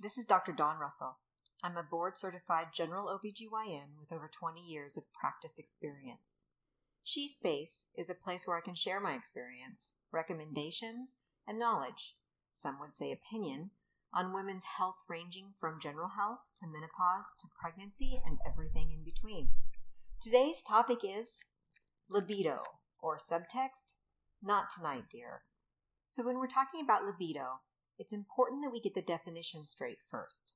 This is Dr. Don Russell. I'm a board certified general OBGYN with over 20 years of practice experience. She Space is a place where I can share my experience, recommendations, and knowledge, some would say opinion, on women's health ranging from general health to menopause to pregnancy and everything in between. Today's topic is libido, or subtext, not tonight, dear. So, when we're talking about libido, it's important that we get the definition straight first.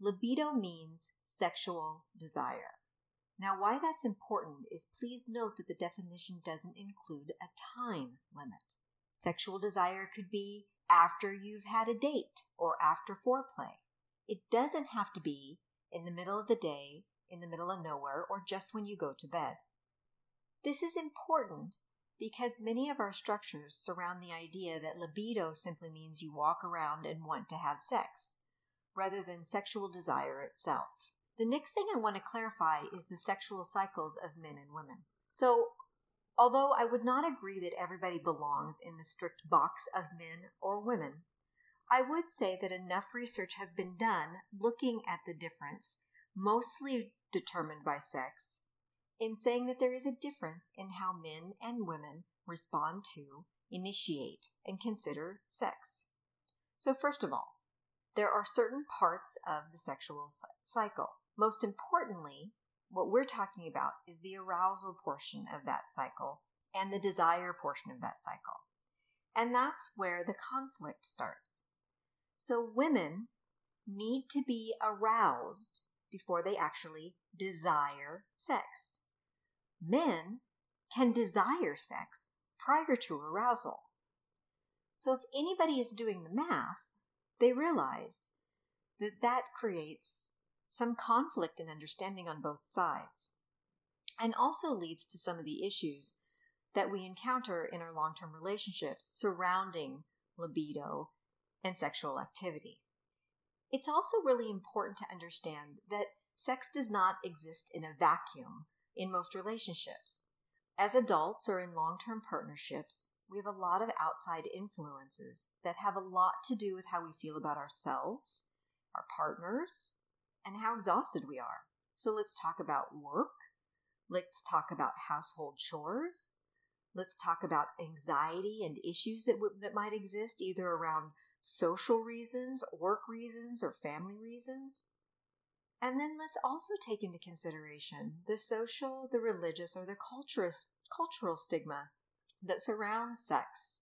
Libido means sexual desire. Now, why that's important is please note that the definition doesn't include a time limit. Sexual desire could be after you've had a date or after foreplay. It doesn't have to be in the middle of the day, in the middle of nowhere, or just when you go to bed. This is important because many of our structures surround the idea that libido simply means you walk around and want to have sex, rather than sexual desire itself. The next thing I want to clarify is the sexual cycles of men and women. So, although I would not agree that everybody belongs in the strict box of men or women, I would say that enough research has been done looking at the difference, mostly determined by sex, in saying that there is a difference in how men and women respond to, initiate, and consider sex. So, first of all, there are certain parts of the sexual cycle. Most importantly, what we're talking about is the arousal portion of that cycle and the desire portion of that cycle. And that's where the conflict starts. So, women need to be aroused before they actually desire sex men can desire sex prior to arousal. So if anybody is doing the math, they realize that that creates some conflict in understanding on both sides and also leads to some of the issues that we encounter in our long term relationships surrounding libido and sexual activity. It's also really important to understand that sex does not exist in a vacuum in most relationships. As adults or in long term partnerships, we have a lot of outside influences that have a lot to do with how we feel about ourselves, our partners, and how exhausted we are. So let's talk about work. Let's talk about household chores. Let's talk about anxiety and issues that, w- that might exist either around social reasons, work reasons, or family reasons. And then let's also take into consideration the social, the religious, or the cultural stigma that surrounds sex.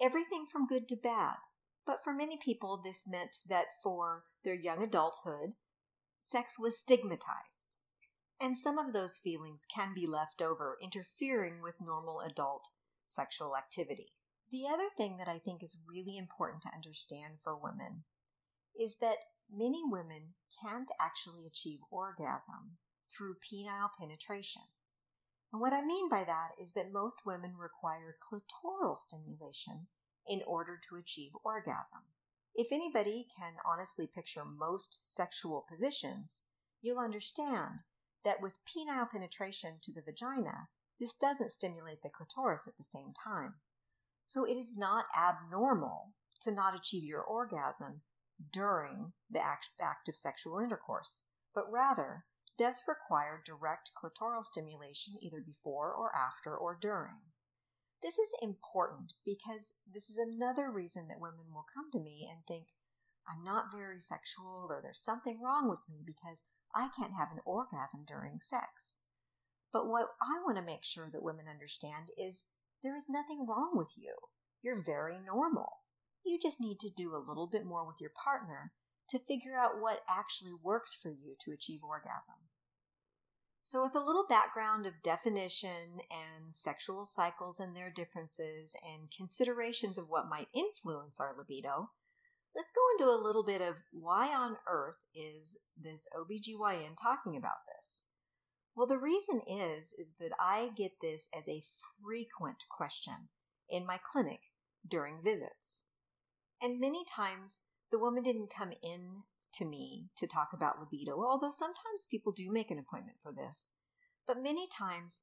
Everything from good to bad. But for many people, this meant that for their young adulthood, sex was stigmatized. And some of those feelings can be left over, interfering with normal adult sexual activity. The other thing that I think is really important to understand for women is that many women can't actually achieve orgasm through penile penetration. And what I mean by that is that most women require clitoral stimulation in order to achieve orgasm. If anybody can honestly picture most sexual positions, you'll understand that with penile penetration to the vagina, this doesn't stimulate the clitoris at the same time. So it is not abnormal to not achieve your orgasm during the act, act of sexual intercourse, but rather does require direct clitoral stimulation either before or after or during. This is important because this is another reason that women will come to me and think, I'm not very sexual or there's something wrong with me because I can't have an orgasm during sex. But what I want to make sure that women understand is there is nothing wrong with you. You're very normal. You just need to do a little bit more with your partner to figure out what actually works for you to achieve orgasm. So, with a little background of definition and sexual cycles and their differences and considerations of what might influence our libido, let's go into a little bit of why on earth is this OBGYN talking about this? Well, the reason is is that I get this as a frequent question in my clinic during visits. And many times the woman didn't come in to me to talk about libido, although sometimes people do make an appointment for this. But many times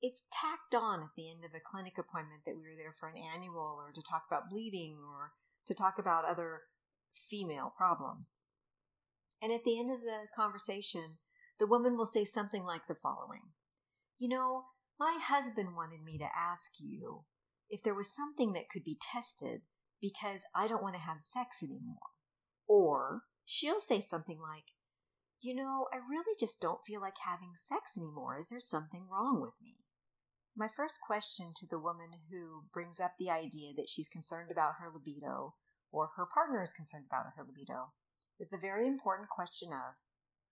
it's tacked on at the end of a clinic appointment that we were there for an annual or to talk about bleeding or to talk about other female problems. And at the end of the conversation, the woman will say something like the following You know, my husband wanted me to ask you if there was something that could be tested because I don't want to have sex anymore. Or she'll say something like, You know, I really just don't feel like having sex anymore. Is there something wrong with me? My first question to the woman who brings up the idea that she's concerned about her libido or her partner is concerned about her libido is the very important question of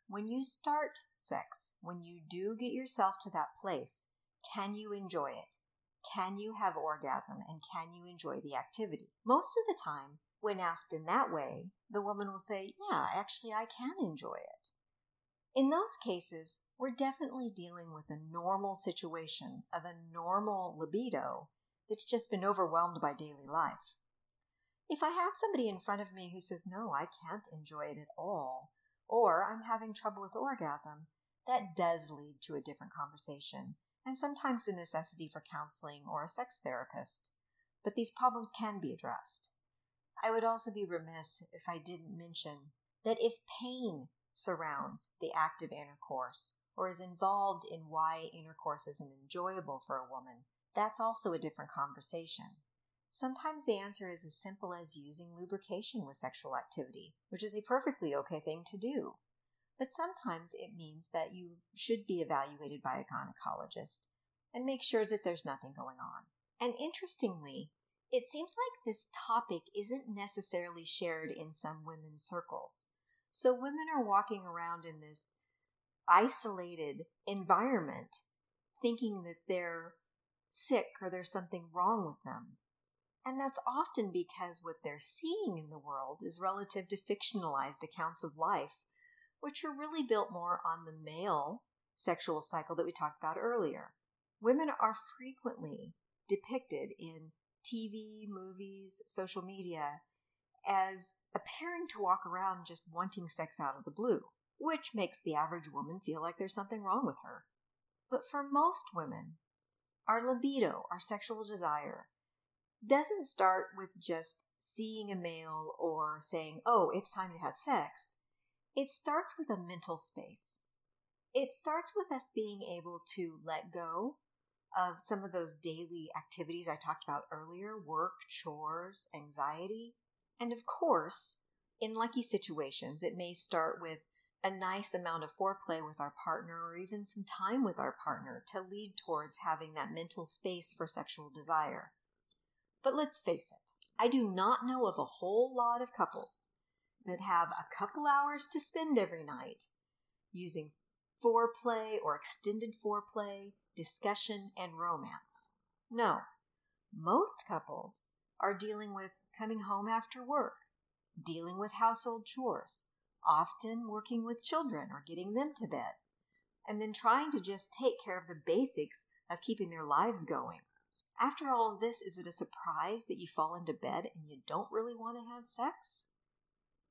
when you start sex, when you do get yourself to that place, can you enjoy it? Can you have orgasm and can you enjoy the activity? Most of the time, when asked in that way, the woman will say, Yeah, actually, I can enjoy it. In those cases, we're definitely dealing with a normal situation of a normal libido that's just been overwhelmed by daily life. If I have somebody in front of me who says, No, I can't enjoy it at all, or I'm having trouble with orgasm, that does lead to a different conversation and sometimes the necessity for counseling or a sex therapist. But these problems can be addressed. I would also be remiss if I didn't mention that if pain surrounds the active intercourse or is involved in why intercourse isn't enjoyable for a woman, that's also a different conversation. Sometimes the answer is as simple as using lubrication with sexual activity, which is a perfectly okay thing to do but sometimes it means that you should be evaluated by a gynecologist and make sure that there's nothing going on. And interestingly, it seems like this topic isn't necessarily shared in some women's circles. So women are walking around in this isolated environment thinking that they're sick or there's something wrong with them. And that's often because what they're seeing in the world is relative to fictionalized accounts of life which are really built more on the male sexual cycle that we talked about earlier. Women are frequently depicted in TV, movies, social media as appearing to walk around just wanting sex out of the blue, which makes the average woman feel like there's something wrong with her. But for most women, our libido, our sexual desire, doesn't start with just seeing a male or saying, oh, it's time to have sex. It starts with a mental space. It starts with us being able to let go of some of those daily activities I talked about earlier work, chores, anxiety. And of course, in lucky situations, it may start with a nice amount of foreplay with our partner or even some time with our partner to lead towards having that mental space for sexual desire. But let's face it, I do not know of a whole lot of couples that have a couple hours to spend every night using foreplay or extended foreplay, discussion, and romance. No, most couples are dealing with coming home after work, dealing with household chores, often working with children or getting them to bed, and then trying to just take care of the basics of keeping their lives going. After all of this, is it a surprise that you fall into bed and you don't really want to have sex?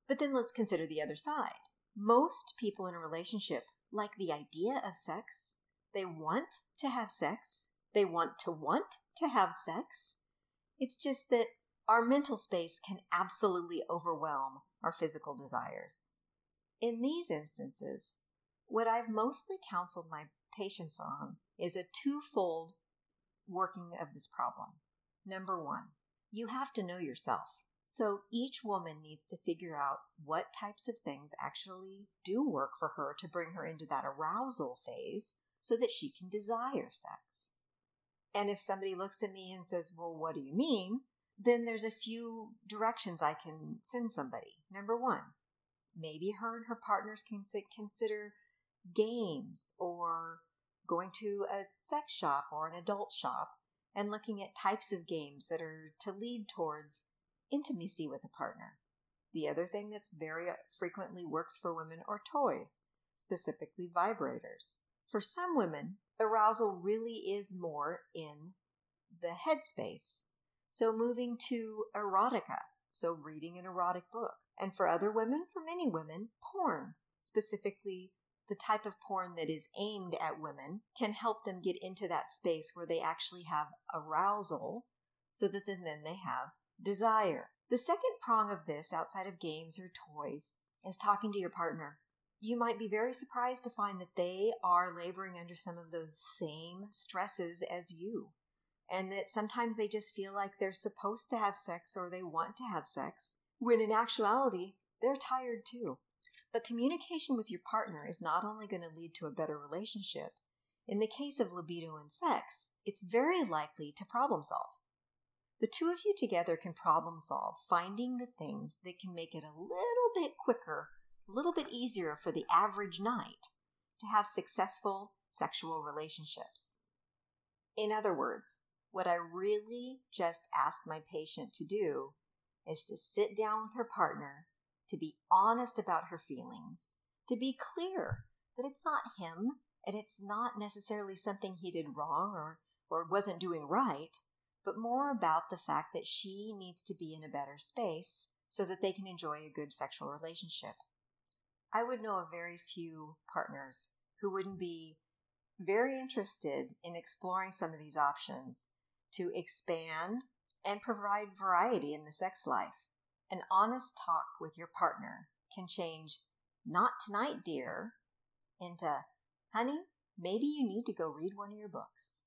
But then let's consider the other side. Most people in a relationship like the idea of sex. They want to have sex. They want to want to have sex. It's just that our mental space can absolutely overwhelm our physical desires. In these instances, what I've mostly counseled my patients on is a twofold working of this problem. Number one, you have to know yourself. So each woman needs to figure out what types of things actually do work for her to bring her into that arousal phase so that she can desire sex. And if somebody looks at me and says, Well, what do you mean? Then there's a few directions I can send somebody. Number one, maybe her and her partners can consider games or going to a sex shop or an adult shop and looking at types of games that are to lead towards intimacy with a partner. The other thing that's very frequently works for women are toys, specifically vibrators. For some women, arousal really is more in the headspace. So moving to erotica, so reading an erotic book. And for other women, for many women, porn, specifically the type of porn that is aimed at women, can help them get into that space where they actually have arousal so that then, then they have desire. The second prong of this, outside of games or toys, is talking to your partner. You might be very surprised to find that they are laboring under some of those same stresses as you. And that sometimes they just feel like they're supposed to have sex or they want to have sex, when in actuality, they're tired too. But communication with your partner is not only going to lead to a better relationship, in the case of libido and sex, it's very likely to problem solve. The two of you together can problem solve, finding the things that can make it a little bit quicker, a little bit easier for the average night to have successful sexual relationships. In other words, what I really just ask my patient to do is to sit down with her partner, to be honest about her feelings, to be clear that it's not him and it's not necessarily something he did wrong or, or wasn't doing right, but more about the fact that she needs to be in a better space so that they can enjoy a good sexual relationship. I would know of very few partners who wouldn't be very interested in exploring some of these options to expand and provide variety in the sex life. An honest talk with your partner can change not tonight, dear, into honey, maybe you need to go read one of your books.